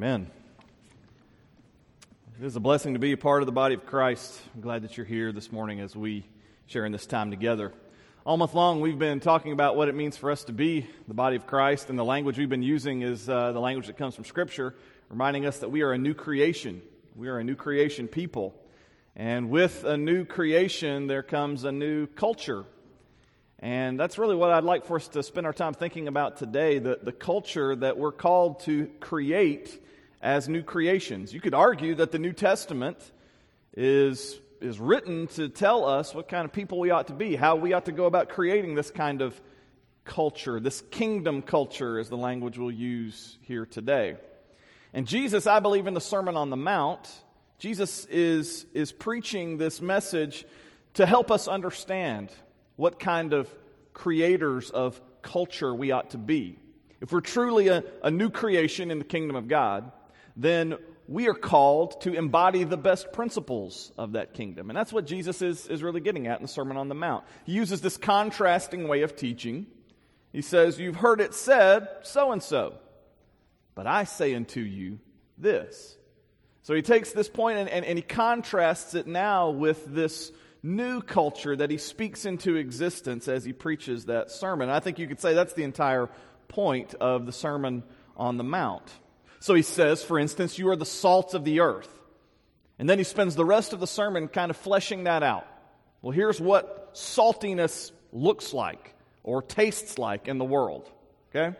Amen. It is a blessing to be a part of the body of Christ. I'm glad that you're here this morning as we share in this time together. All month long, we've been talking about what it means for us to be the body of Christ, and the language we've been using is uh, the language that comes from Scripture, reminding us that we are a new creation. We are a new creation people. And with a new creation, there comes a new culture. And that's really what I'd like for us to spend our time thinking about today the, the culture that we're called to create as new creations. You could argue that the New Testament is, is written to tell us what kind of people we ought to be, how we ought to go about creating this kind of culture, this kingdom culture is the language we'll use here today. And Jesus, I believe, in the Sermon on the Mount, Jesus is, is preaching this message to help us understand what kind of creators of culture we ought to be. If we're truly a, a new creation in the kingdom of God, then we are called to embody the best principles of that kingdom. And that's what Jesus is, is really getting at in the Sermon on the Mount. He uses this contrasting way of teaching. He says, You've heard it said so and so, but I say unto you this. So he takes this point and, and, and he contrasts it now with this new culture that he speaks into existence as he preaches that sermon. I think you could say that's the entire point of the Sermon on the Mount. So he says, for instance, you are the salt of the earth. And then he spends the rest of the sermon kind of fleshing that out. Well, here's what saltiness looks like or tastes like in the world. Okay?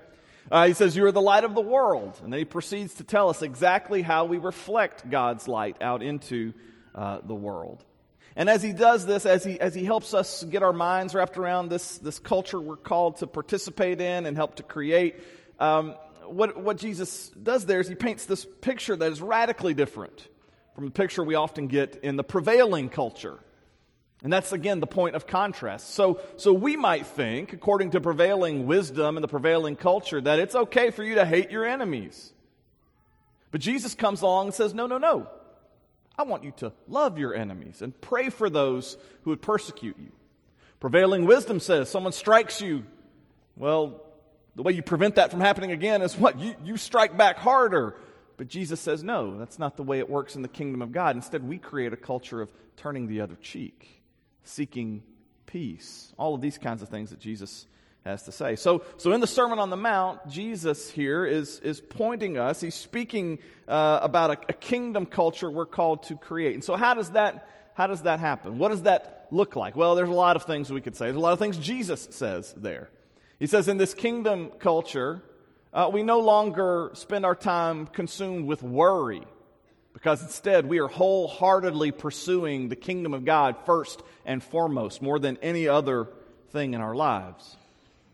Uh, he says, You are the light of the world. And then he proceeds to tell us exactly how we reflect God's light out into uh, the world. And as he does this, as he, as he helps us get our minds wrapped around this, this culture we're called to participate in and help to create, um, what, what Jesus does there is he paints this picture that is radically different from the picture we often get in the prevailing culture. And that's again the point of contrast. So, so we might think, according to prevailing wisdom and the prevailing culture, that it's okay for you to hate your enemies. But Jesus comes along and says, no, no, no. I want you to love your enemies and pray for those who would persecute you. Prevailing wisdom says someone strikes you. Well, the way you prevent that from happening again is what? You, you strike back harder. But Jesus says, no, that's not the way it works in the kingdom of God. Instead, we create a culture of turning the other cheek, seeking peace. All of these kinds of things that Jesus has to say. So, so in the Sermon on the Mount, Jesus here is, is pointing us, he's speaking uh, about a, a kingdom culture we're called to create. And so, how does that how does that happen? What does that look like? Well, there's a lot of things we could say. There's a lot of things Jesus says there. He says, in this kingdom culture, uh, we no longer spend our time consumed with worry, because instead we are wholeheartedly pursuing the kingdom of God first and foremost, more than any other thing in our lives.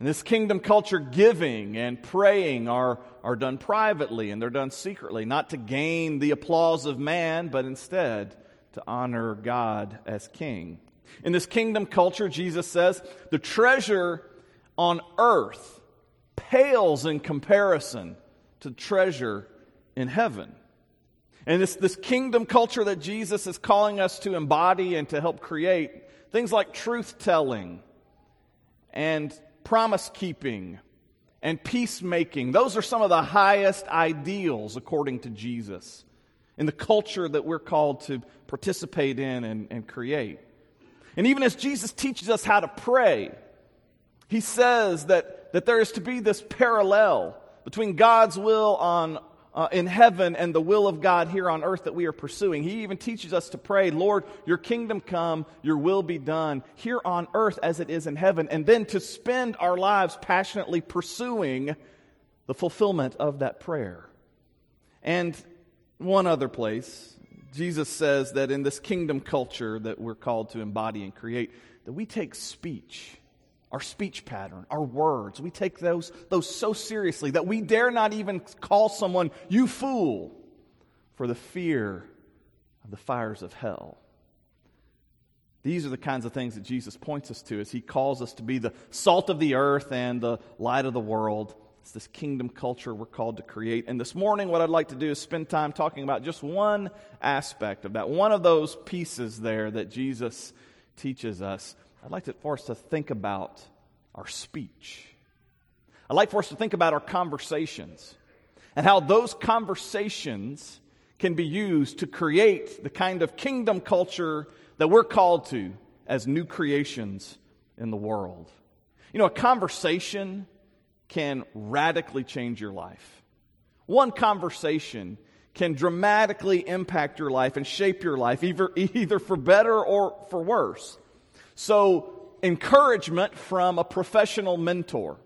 In this kingdom culture, giving and praying are, are done privately and they're done secretly, not to gain the applause of man, but instead to honor God as king. In this kingdom culture, Jesus says, the treasure on earth pales in comparison to treasure in heaven. And this, this kingdom culture that Jesus is calling us to embody and to help create, things like truth telling and promise keeping and peacemaking, those are some of the highest ideals according to Jesus in the culture that we're called to participate in and, and create. And even as Jesus teaches us how to pray, he says that, that there is to be this parallel between God's will on, uh, in heaven and the will of God here on earth that we are pursuing. He even teaches us to pray, Lord, your kingdom come, your will be done here on earth as it is in heaven, and then to spend our lives passionately pursuing the fulfillment of that prayer. And one other place, Jesus says that in this kingdom culture that we're called to embody and create, that we take speech our speech pattern, our words. We take those, those so seriously that we dare not even call someone, you fool, for the fear of the fires of hell. These are the kinds of things that Jesus points us to as he calls us to be the salt of the earth and the light of the world. It's this kingdom culture we're called to create. And this morning, what I'd like to do is spend time talking about just one aspect of that, one of those pieces there that Jesus teaches us. I'd like for us to think about our speech. I'd like for us to think about our conversations. and how those conversations can be used to create the kind of kingdom culture that we're called to as new creations in the world. You know, a conversation can radically change your life. One conversation can dramatically impact your life and shape your life, either, either for better or for worse. So, encouragement from a professional mentor,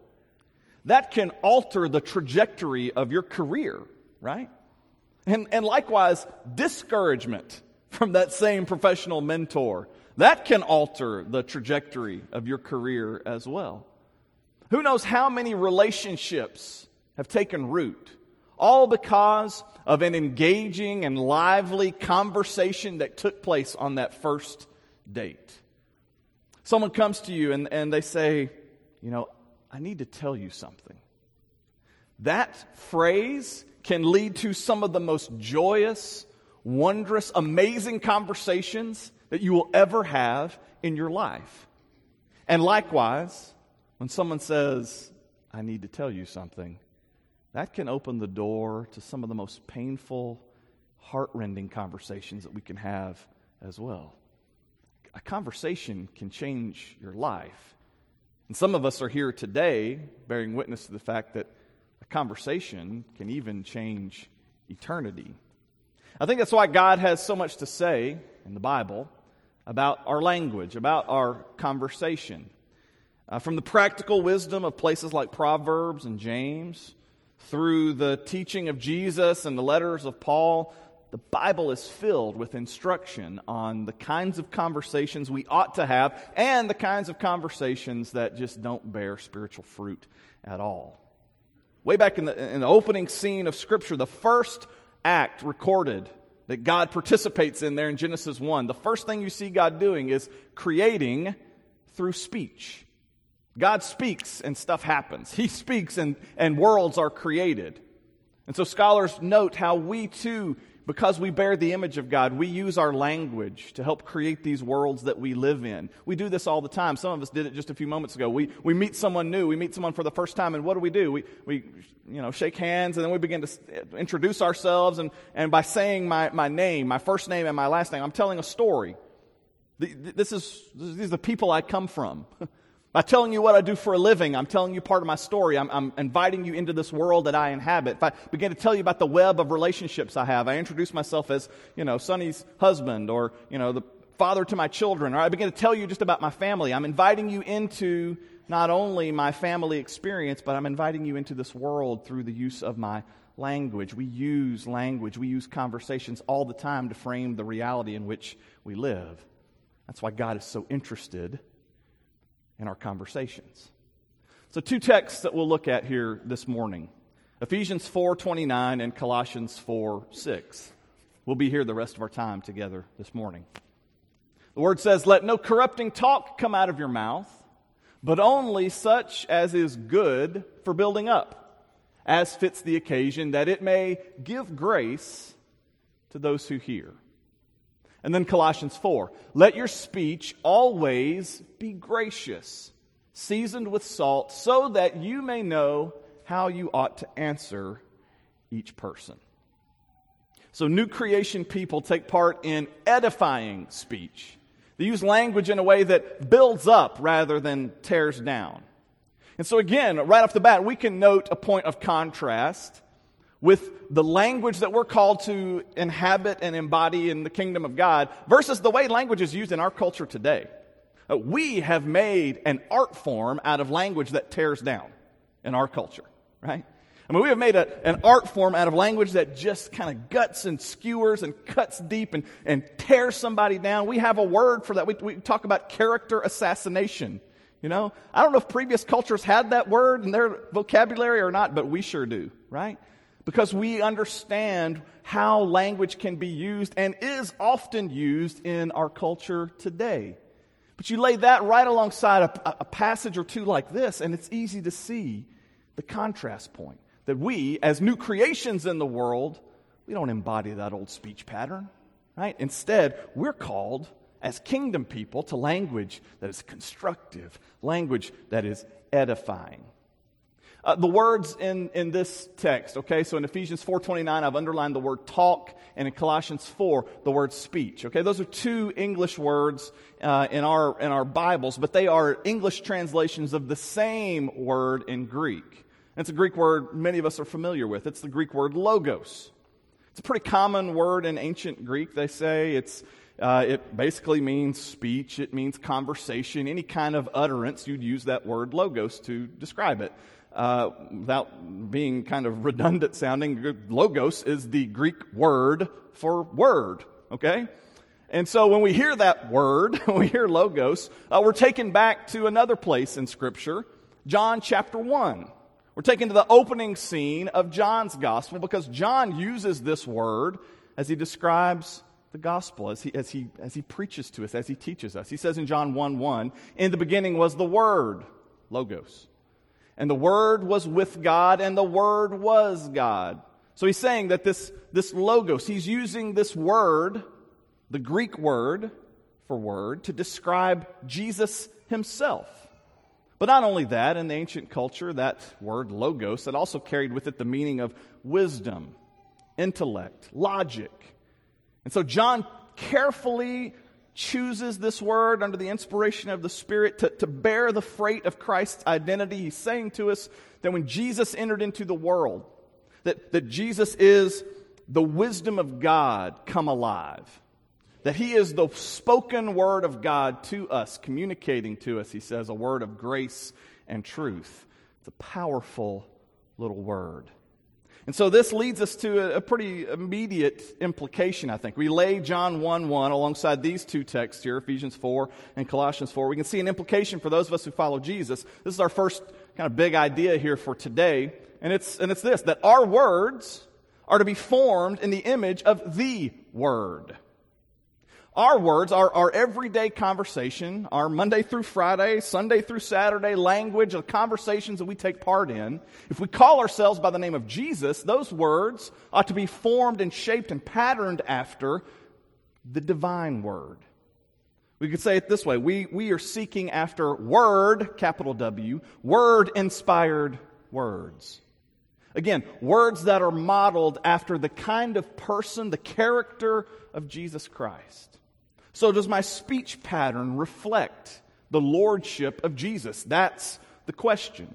that can alter the trajectory of your career, right? And, and likewise, discouragement from that same professional mentor, that can alter the trajectory of your career as well. Who knows how many relationships have taken root, all because of an engaging and lively conversation that took place on that first date. Someone comes to you and, and they say, You know, I need to tell you something. That phrase can lead to some of the most joyous, wondrous, amazing conversations that you will ever have in your life. And likewise, when someone says, I need to tell you something, that can open the door to some of the most painful, heartrending conversations that we can have as well. A conversation can change your life. And some of us are here today bearing witness to the fact that a conversation can even change eternity. I think that's why God has so much to say in the Bible about our language, about our conversation. Uh, from the practical wisdom of places like Proverbs and James, through the teaching of Jesus and the letters of Paul, the Bible is filled with instruction on the kinds of conversations we ought to have and the kinds of conversations that just don't bear spiritual fruit at all. Way back in the, in the opening scene of Scripture, the first act recorded that God participates in there in Genesis 1, the first thing you see God doing is creating through speech. God speaks and stuff happens. He speaks and, and worlds are created. And so scholars note how we too, because we bear the image of God, we use our language to help create these worlds that we live in. We do this all the time. Some of us did it just a few moments ago. We, we meet someone new, we meet someone for the first time, and what do we do? We, we you know, shake hands, and then we begin to introduce ourselves, and, and by saying my, my name, my first name and my last name, I'm telling a story. This is, these are the people I come from. By telling you what I do for a living, I'm telling you part of my story. I'm, I'm, inviting you into this world that I inhabit. If I begin to tell you about the web of relationships I have, I introduce myself as, you know, Sonny's husband or, you know, the father to my children, or I begin to tell you just about my family. I'm inviting you into not only my family experience, but I'm inviting you into this world through the use of my language. We use language, we use conversations all the time to frame the reality in which we live. That's why God is so interested in our conversations. So two texts that we'll look at here this morning. Ephesians 4:29 and Colossians 4:6. We'll be here the rest of our time together this morning. The word says, "Let no corrupting talk come out of your mouth, but only such as is good for building up, as fits the occasion, that it may give grace to those who hear." And then Colossians 4 Let your speech always be gracious, seasoned with salt, so that you may know how you ought to answer each person. So, new creation people take part in edifying speech. They use language in a way that builds up rather than tears down. And so, again, right off the bat, we can note a point of contrast with the language that we're called to inhabit and embody in the kingdom of God versus the way language is used in our culture today. Uh, we have made an art form out of language that tears down in our culture, right? I mean, we have made a, an art form out of language that just kind of guts and skewers and cuts deep and, and tears somebody down. We have a word for that. We, we talk about character assassination. You know, I don't know if previous cultures had that word in their vocabulary or not, but we sure do, right? Because we understand how language can be used and is often used in our culture today. But you lay that right alongside a, a, passage or two like this, and it's easy to see the contrast point. That we, as new creations in the world, we don't embody that old speech pattern, right? Instead, we're called as kingdom people to language that is constructive, language that is edifying. Uh, the words in, in this text, okay, so in Ephesians 4.29, I've underlined the word talk, and in Colossians 4, the word speech, okay? Those are two English words uh, in, our, in our Bibles, but they are English translations of the same word in Greek. And it's a Greek word many of us are familiar with. It's the Greek word logos. It's a pretty common word in ancient Greek, they say. It's, uh, it basically means speech, it means conversation, any kind of utterance, you'd use that word logos to describe it uh, without being kind of redundant sounding, logos is the Greek word for word, okay? And so when we hear that word, when we hear logos, uh, we're taken back to another place in Scripture, John chapter 1. We're taken to the opening scene of John's gospel because John uses this word as he describes the gospel, as he, as he, as he preaches to us, as he teaches us. He says in John 1 1, In the beginning was the Word, Logos. And the Word was with God, and the Word was God. So he's saying that this, this logos, he's using this word, the Greek word for word, to describe Jesus himself. But not only that, in the ancient culture, that word logos, it also carried with it the meaning of wisdom, intellect, logic. And so John carefully chooses this word under the inspiration of the Spirit to, to bear the freight of Christ's identity. He's saying to us that when Jesus entered into the world, that, that Jesus is the wisdom of God come alive. That he is the spoken word of God to us, communicating to us, he says, a word of grace and truth. It's a powerful little word. And so this leads us to a, pretty immediate implication, I think. We lay John 1 1 alongside these two texts here, Ephesians 4 and Colossians 4. We can see an implication for those of us who follow Jesus. This is our first kind of big idea here for today. And it's, and it's this that our words are to be formed in the image of the Word. Our words, our, our everyday conversation, our Monday through Friday, Sunday through Saturday language, the conversations that we take part in, if we call ourselves by the name of Jesus, those words ought to be formed and shaped and patterned after the divine word. We could say it this way we, we are seeking after word, capital W, word inspired words. Again, words that are modeled after the kind of person, the character of Jesus Christ. So, does my speech pattern reflect the lordship of Jesus? That's the question.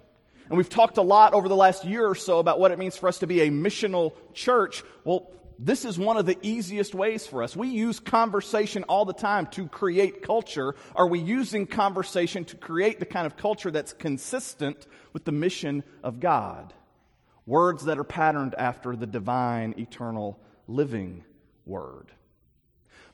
And we've talked a lot over the last year or so about what it means for us to be a missional church. Well, this is one of the easiest ways for us. We use conversation all the time to create culture. Are we using conversation to create the kind of culture that's consistent with the mission of God? Words that are patterned after the divine, eternal, living word.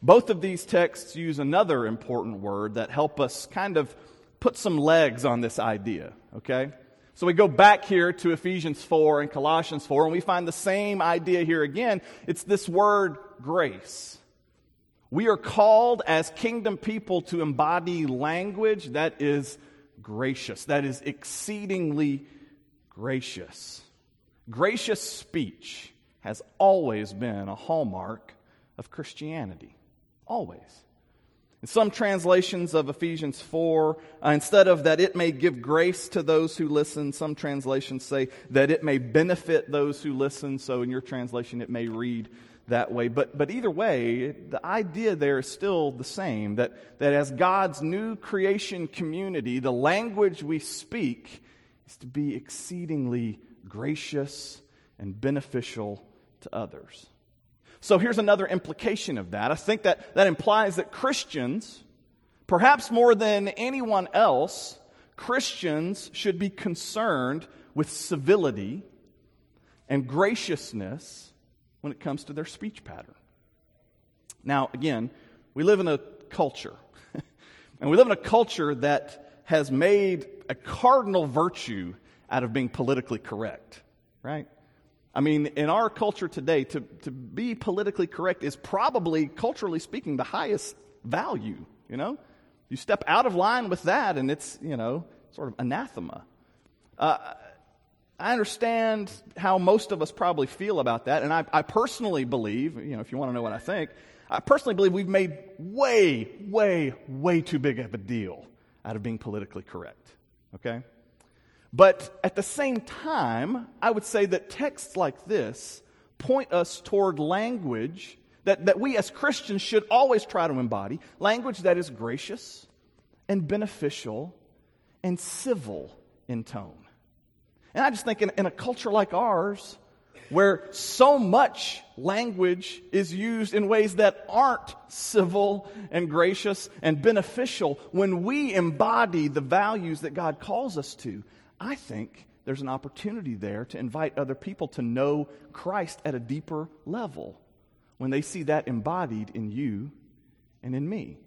Both of these texts use another important word that help us kind of put some legs on this idea, okay? So we go back here to Ephesians 4 and Colossians 4, and we find the same idea here again. It's this word grace. We are called as kingdom people to embody language that is gracious, that is exceedingly gracious. Gracious speech has always been a hallmark of Christianity. Always. In some translations of Ephesians 4, uh, instead of that it may give grace to those who listen, some translations say that it may benefit those who listen. So in your translation, it may read that way. But, but either way, the idea there is still the same that, that as God's new creation community, the language we speak is to be exceedingly gracious and beneficial to others. So here's another implication of that. I think that that implies that Christians, perhaps more than anyone else, Christians should be concerned with civility and graciousness when it comes to their speech pattern. Now, again, we live in a culture, and we live in a culture that has made a cardinal virtue out of being politically correct, right? I mean, in our culture today, to, to be politically correct is probably, culturally speaking, the highest value, you know? You step out of line with that, and it's, you know, sort of anathema. Uh, I understand how most of us probably feel about that, and I, I personally believe, you know, if you want to know what I think, I personally believe we've made way, way, way too big of a deal out of being politically correct, okay? But at the same time, I would say that texts like this point us toward language that, that we as Christians should always try to embody language that is gracious and beneficial and civil in tone. And I just think in, in a culture like ours, where so much language is used in ways that aren't civil and gracious and beneficial, when we embody the values that God calls us to, I think there's an opportunity there to invite other people to know Christ at a deeper level when they see that embodied in you and in me.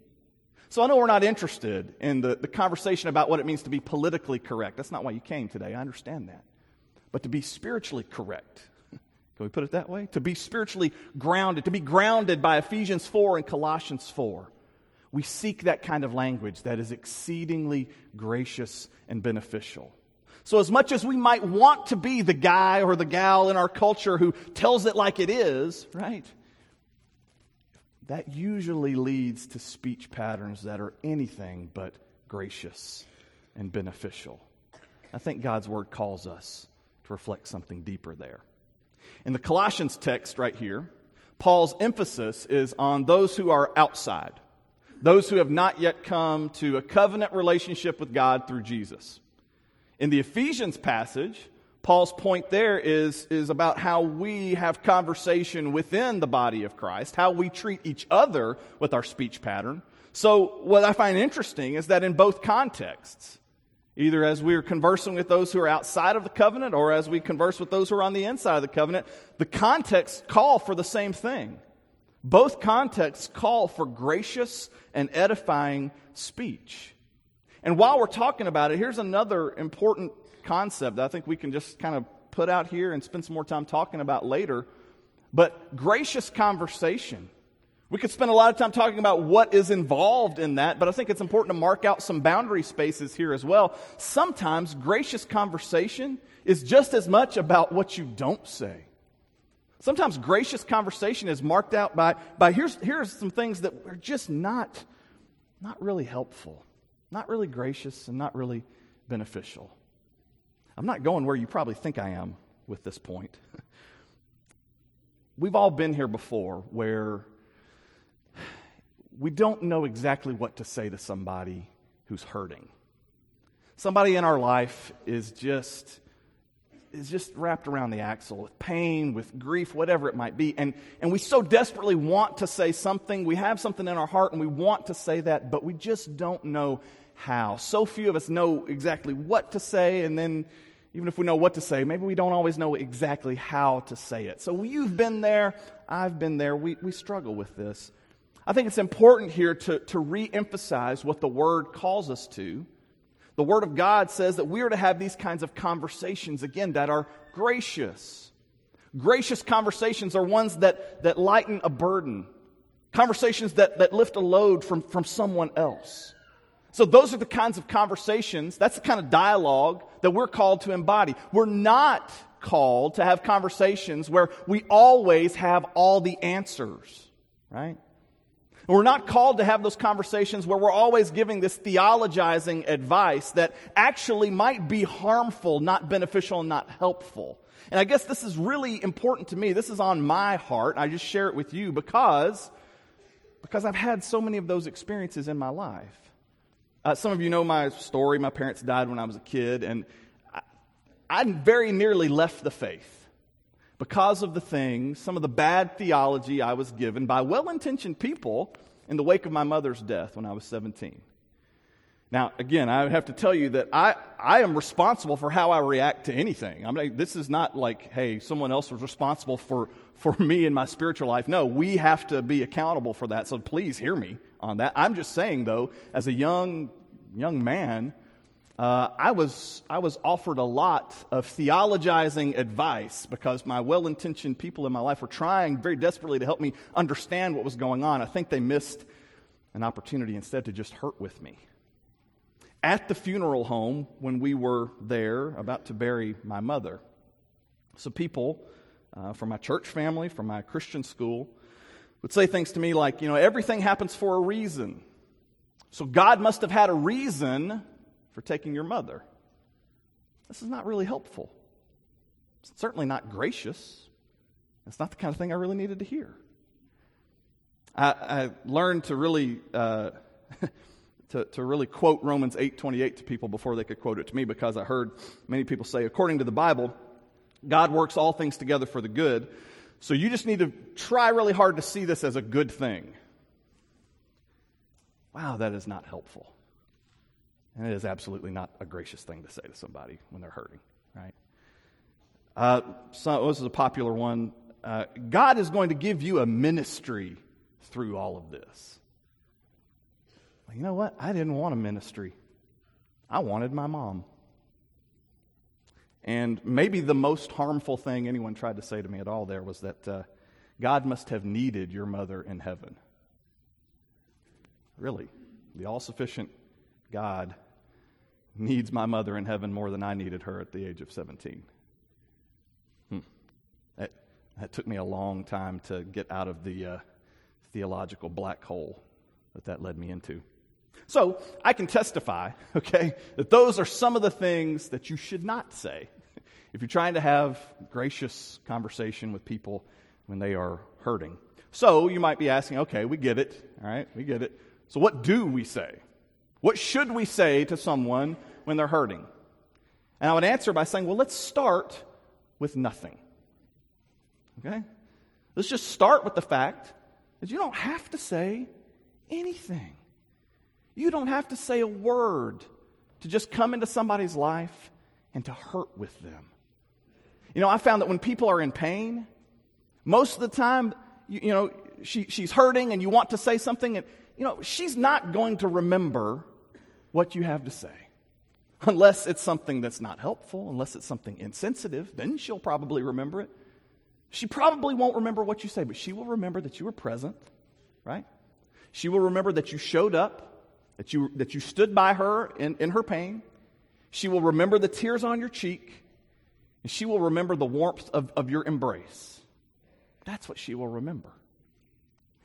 So I know we're not interested in the, the conversation about what it means to be politically correct. That's not why you came today. I understand that. But to be spiritually correct, can we put it that way? To be spiritually grounded, to be grounded by Ephesians 4 and Colossians 4. We seek that kind of language that is exceedingly gracious and beneficial. So, as much as we might want to be the guy or the gal in our culture who tells it like it is, right? That usually leads to speech patterns that are anything but gracious and beneficial. I think God's word calls us to reflect something deeper there. In the Colossians text right here, Paul's emphasis is on those who are outside, those who have not yet come to a covenant relationship with God through Jesus. In the Ephesians passage, Paul's point there is, is about how we have conversation within the body of Christ, how we treat each other with our speech pattern. So, what I find interesting is that in both contexts, either as we're conversing with those who are outside of the covenant or as we converse with those who are on the inside of the covenant, the contexts call for the same thing. Both contexts call for gracious and edifying speech. And while we're talking about it, here's another important concept that I think we can just kind of put out here and spend some more time talking about later. But gracious conversation we could spend a lot of time talking about what is involved in that, but I think it's important to mark out some boundary spaces here as well. Sometimes gracious conversation is just as much about what you don't say. Sometimes gracious conversation is marked out by, by here's, here's some things that are just not, not really helpful, not really gracious, and not really beneficial. I'm not going where you probably think I am with this point. We've all been here before where we don't know exactly what to say to somebody who's hurting. Somebody in our life is just is just wrapped around the axle with pain, with grief, whatever it might be. And, and we so desperately want to say something. We have something in our heart and we want to say that, but we just don't know how. So few of us know exactly what to say, and then even if we know what to say, maybe we don't always know exactly how to say it. So you've been there, I've been there, we, we struggle with this. I think it's important here to, to re emphasize what the Word calls us to. The Word of God says that we are to have these kinds of conversations, again, that are gracious. Gracious conversations are ones that, that lighten a burden, conversations that, that lift a load from, from someone else. So, those are the kinds of conversations, that's the kind of dialogue that we're called to embody. We're not called to have conversations where we always have all the answers, right? And we're not called to have those conversations where we're always giving this theologizing advice that actually might be harmful, not beneficial, and not helpful. And I guess this is really important to me. This is on my heart. I just share it with you because, because I've had so many of those experiences in my life. Uh, some of you know my story. My parents died when I was a kid, and I, I very nearly left the faith because of the things, some of the bad theology I was given by well intentioned people in the wake of my mother's death when I was 17. Now, again, I have to tell you that I, I am responsible for how I react to anything. I mean, this is not like, hey, someone else was responsible for, for me in my spiritual life. No, we have to be accountable for that. So please hear me on that. I'm just saying, though, as a young, young man, uh, I, was, I was offered a lot of theologizing advice because my well intentioned people in my life were trying very desperately to help me understand what was going on. I think they missed an opportunity instead to just hurt with me. At the funeral home, when we were there about to bury my mother, some people uh, from my church family, from my Christian school, would say things to me like, you know, everything happens for a reason. So God must have had a reason for taking your mother. this is not really helpful. It's certainly not gracious. It's not the kind of thing I really needed to hear. I, I learned to really. Uh, to, to really quote Romans 8:28 to people before they could quote it to me because I heard many people say, according to the Bible, God works all things together for the good. So you just need to try really hard to see this as a good thing. Wow, that is not helpful. And it is absolutely not a gracious thing to say to somebody when they're hurting, right? Uh, so, this is a popular one. Uh, God is going to give you a ministry through all of this. Well, you know what? I didn't want a ministry. I wanted my mom. And maybe the most harmful thing anyone tried to say to me at all there was that uh, God must have needed your mother in heaven. Really, the all sufficient God needs my mother in heaven more than I needed her at the age of 17. Hmm. That, that took me a long time to get out of the uh, theological black hole that that led me into. So I can testify, okay, that those are some of the things that you should not say if you're trying to have gracious conversation with people when they are hurting. So you might be asking, okay, we get it, all right, we get it. So what do we say? What should we say to someone when they're hurting? And I would answer by saying, well, let's start with nothing. Okay? Let's just start with the fact that you don't have to say anything. You don't have to say a word to just come into somebody's life and to hurt with them. You know, I found that when people are in pain, most of the time, you, you know, she, she's hurting and you want to say something, and, you know, she's not going to remember what you have to say. Unless it's something that's not helpful, unless it's something insensitive, then she'll probably remember it. She probably won't remember what you say, but she will remember that you were present, right? She will remember that you showed up, that you, that you stood by her in, in her pain. She will remember the tears on your cheek. And she will remember the warmth of, of your embrace. That's what she will remember.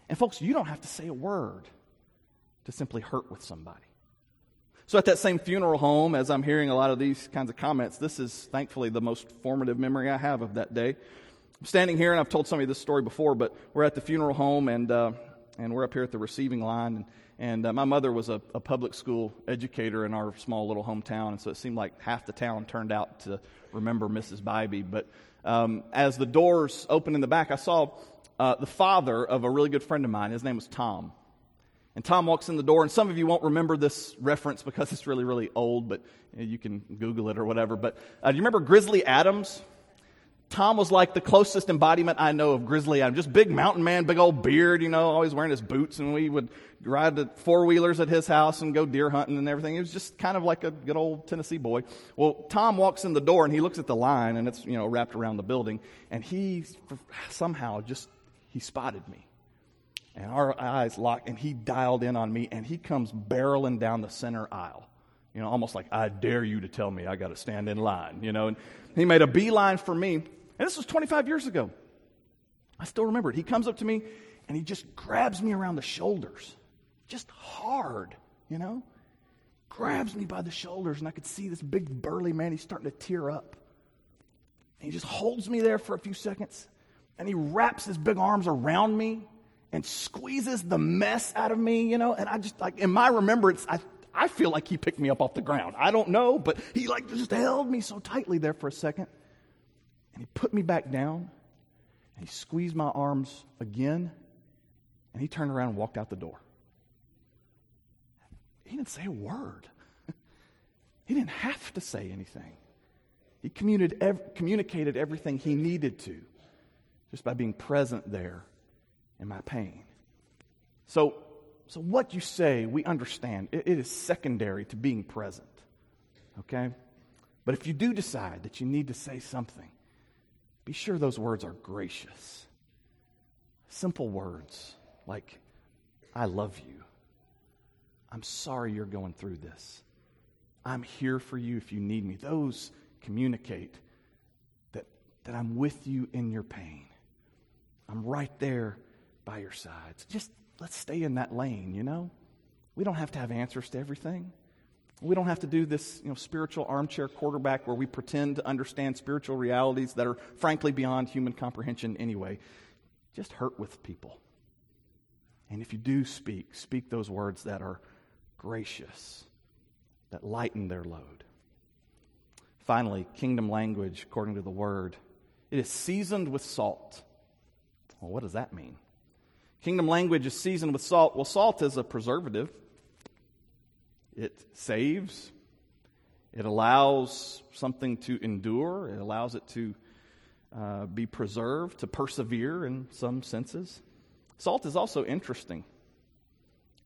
And, folks, you don't have to say a word to simply hurt with somebody. So, at that same funeral home, as I'm hearing a lot of these kinds of comments, this is thankfully the most formative memory I have of that day. I'm standing here, and I've told some of this story before, but we're at the funeral home, and, uh, and we're up here at the receiving line. And, and uh, my mother was a, a, public school educator in our small little hometown, and so it seemed like half the town turned out to remember Mrs. Bybee. But um, as the doors opened in the back, I saw uh, the father of a really good friend of mine. His name was Tom. And Tom walks in the door, and some of you won't remember this reference because it's really, really old, but you can Google it or whatever. But uh, do you remember Grizzly Adams? Tom was like the closest embodiment I know of Grizzly Adams. Just big mountain man, big old beard, you know, always wearing his boots, and we would ride the four wheelers at his house and go deer hunting and everything. He was just kind of like a good old Tennessee boy. Well, Tom walks in the door and he looks at the line, and it's you know wrapped around the building, and he somehow just he spotted me, and our eyes locked, and he dialed in on me, and he comes barreling down the center aisle. You know, almost like, I dare you to tell me I got to stand in line, you know. And he made a beeline for me, and this was 25 years ago. I still remember it. He comes up to me and he just grabs me around the shoulders, just hard, you know? Grabs me by the shoulders, and I could see this big burly man. He's starting to tear up. And he just holds me there for a few seconds, and he wraps his big arms around me and squeezes the mess out of me, you know? And I just, like, in my remembrance, I, I feel like he picked me up off the ground. I don't know, but he, like, just held me so tightly there for a second. And he put me back down, and he squeezed my arms again, and he turned around and walked out the door. He didn't say a word. he didn't have to say anything. He communicated everything he needed to just by being present there in my pain. So, so what you say, we understand. it, it is secondary to being present. Okay? But if you do decide that you need to say something, be sure those words are gracious. Simple words like, I love you. I'm sorry you're going through this. I'm here for you if you need me. Those communicate that, that I'm with you in your pain. I'm right there by your sides. Just let's stay in that lane, you know? We don't have to have answers to everything. We don't have to do this you know, spiritual armchair quarterback where we pretend to understand spiritual realities that are frankly beyond human comprehension anyway. Just hurt with people. And if you do speak, speak those words that are gracious, that lighten their load. Finally, kingdom language, according to the word, it is seasoned with salt. Well, what does that mean? Kingdom language is seasoned with salt. Well, salt is a preservative. It saves. It allows something to endure. It allows it to uh, be preserved, to persevere in some senses. Salt is also interesting.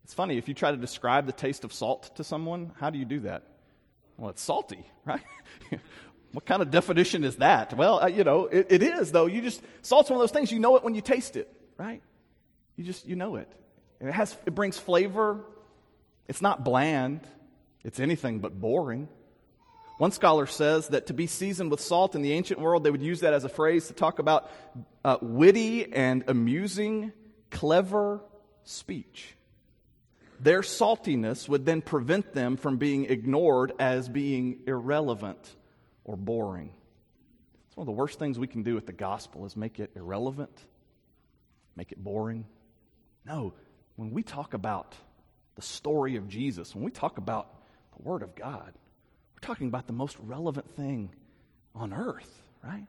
It's funny, if you try to describe the taste of salt to someone, how do you do that? Well, it's salty, right? what kind of definition is that? Well, uh, you know, it, it is, though. You just, salt's one of those things, you know it when you taste it, right? You just, you know it. And it has, it brings flavor. It's not bland. It's anything but boring. One scholar says that to be seasoned with salt in the ancient world, they would use that as a phrase to talk about uh, witty and amusing, clever speech. Their saltiness would then prevent them from being ignored as being irrelevant or boring. It's one of the worst things we can do with the gospel is make it irrelevant, make it boring. No, when we talk about the story of Jesus, when we talk about the Word of God, we're talking about the most relevant thing on earth, right?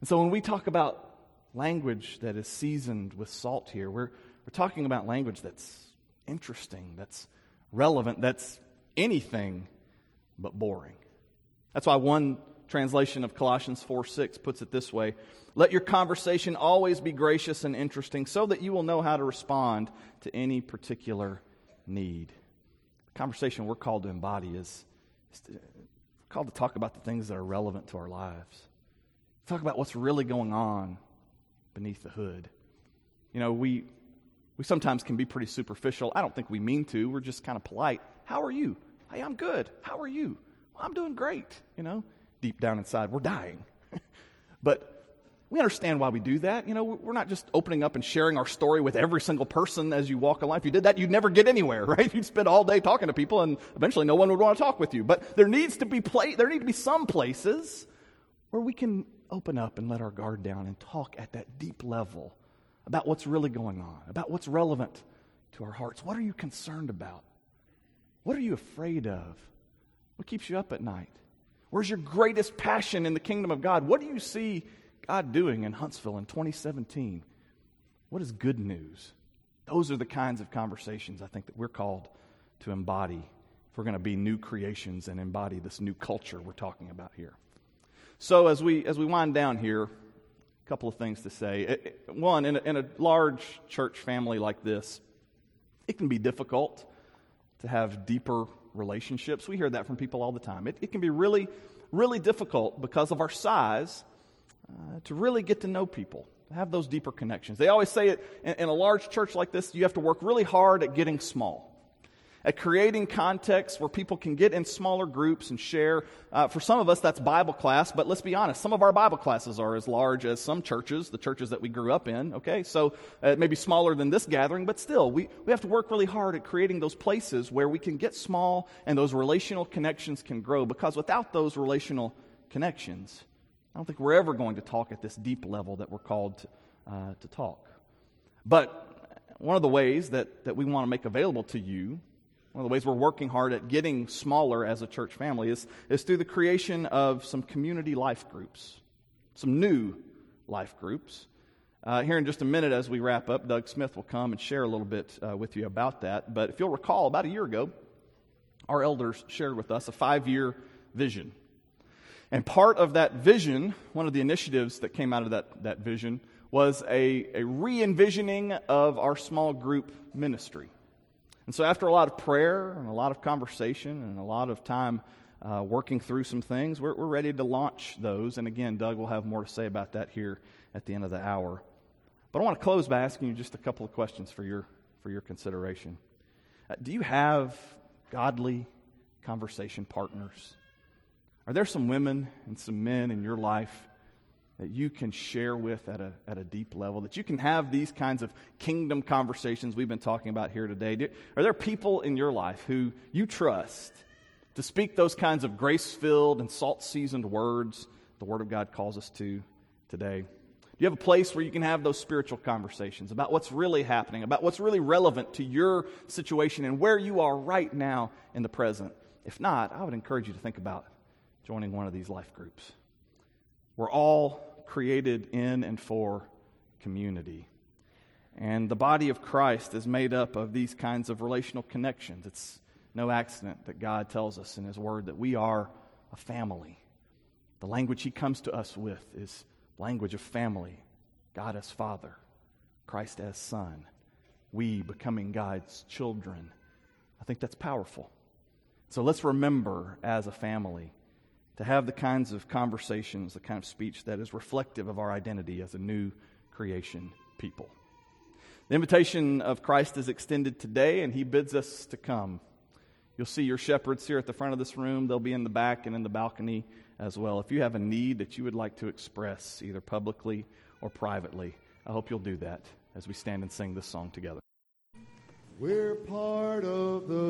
And so when we talk about language that is seasoned with salt here, we're, we're talking about language that's interesting, that's relevant, that's anything but boring. That's why one translation of Colossians 4 6 puts it this way Let your conversation always be gracious and interesting so that you will know how to respond to any particular need. The conversation we're called to embody is, is to, called to talk about the things that are relevant to our lives. Talk about what's really going on beneath the hood. You know, we, we sometimes can be pretty superficial. I don't think we mean to. We're just kind of polite. How are you? Hey, I'm good. How are you? I'm doing great. You know, deep down inside, we're dying. but we understand why we do that. You know, we're not just opening up and sharing our story with every single person as you walk in life. If you did that, you'd never get anywhere, right? You'd spend all day talking to people and eventually no one would want to talk with you. But there needs to be place, there need to be some places where we can open up and let our guard down and talk at that deep level about what's really going on, about what's relevant to our hearts. What are you concerned about? What are you afraid of? What keeps you up at night? Where's your greatest passion in the kingdom of God? What do you see God doing in Huntsville in 2017? What is good news? Those are the kinds of conversations I think that we're called to embody if we're going to be new creations and embody this new culture we're talking about here. So as we as we wind down here, a couple of things to say. One, in a, in a large church family like this, it can be difficult to have deeper relationships. We hear that from people all the time. It, it can be really, really difficult because of our size uh, to really get to know people, to have those deeper connections. They always say it in, in a large church like this, you have to work really hard at getting small at creating context where people can get in smaller groups and share. Uh, for some of us, that's Bible class, but let's be honest, some of our Bible classes are as large as some churches, the churches that we grew up in, okay? So uh, maybe smaller than this gathering, but still, we, we have to work really hard at creating those places where we can get small and those relational connections can grow because without those relational connections, I don't think we're ever going to talk at this deep level that we're called to, uh, to talk. But one of the ways that, that we want to make available to you one of the ways we're working hard at getting smaller as a church family is, is through the creation of some community life groups, some new life groups. Uh, here in just a minute, as we wrap up, Doug Smith will come and share a little bit uh, with you about that. But if you'll recall, about a year ago, our elders shared with us a five year vision. And part of that vision, one of the initiatives that came out of that, that vision, was a, a re envisioning of our small group ministry. And so, after a lot of prayer and a lot of conversation and a lot of time uh, working through some things, we're, we're ready to launch those. And again, Doug will have more to say about that here at the end of the hour. But I want to close by asking you just a couple of questions for your, for your consideration. Uh, do you have godly conversation partners? Are there some women and some men in your life that you can share with at a, at a deep level, that you can have these kinds of kingdom conversations we've been talking about here today? Do, are there people in your life who you trust to speak those kinds of grace filled and salt seasoned words the Word of God calls us to today. Do you have a place where you can have those spiritual conversations about what's really happening, about what's really relevant to your situation and where you are right now in the present? If not, I would encourage you to think about joining one of these life groups. We're all created in and for community. And the body of Christ is made up of these kinds of relational connections. It's no accident that God tells us in His Word that we are a family. The language He comes to us with is language of family God as Father, Christ as Son, we becoming God's children. I think that's powerful. So let's remember as a family to have the kinds of conversations, the kind of speech that is reflective of our identity as a new creation people. The invitation of Christ is extended today, and he bids us to come. You'll see your shepherds here at the front of this room. They'll be in the back and in the balcony as well. If you have a need that you would like to express, either publicly or privately, I hope you'll do that as we stand and sing this song together. We're part of the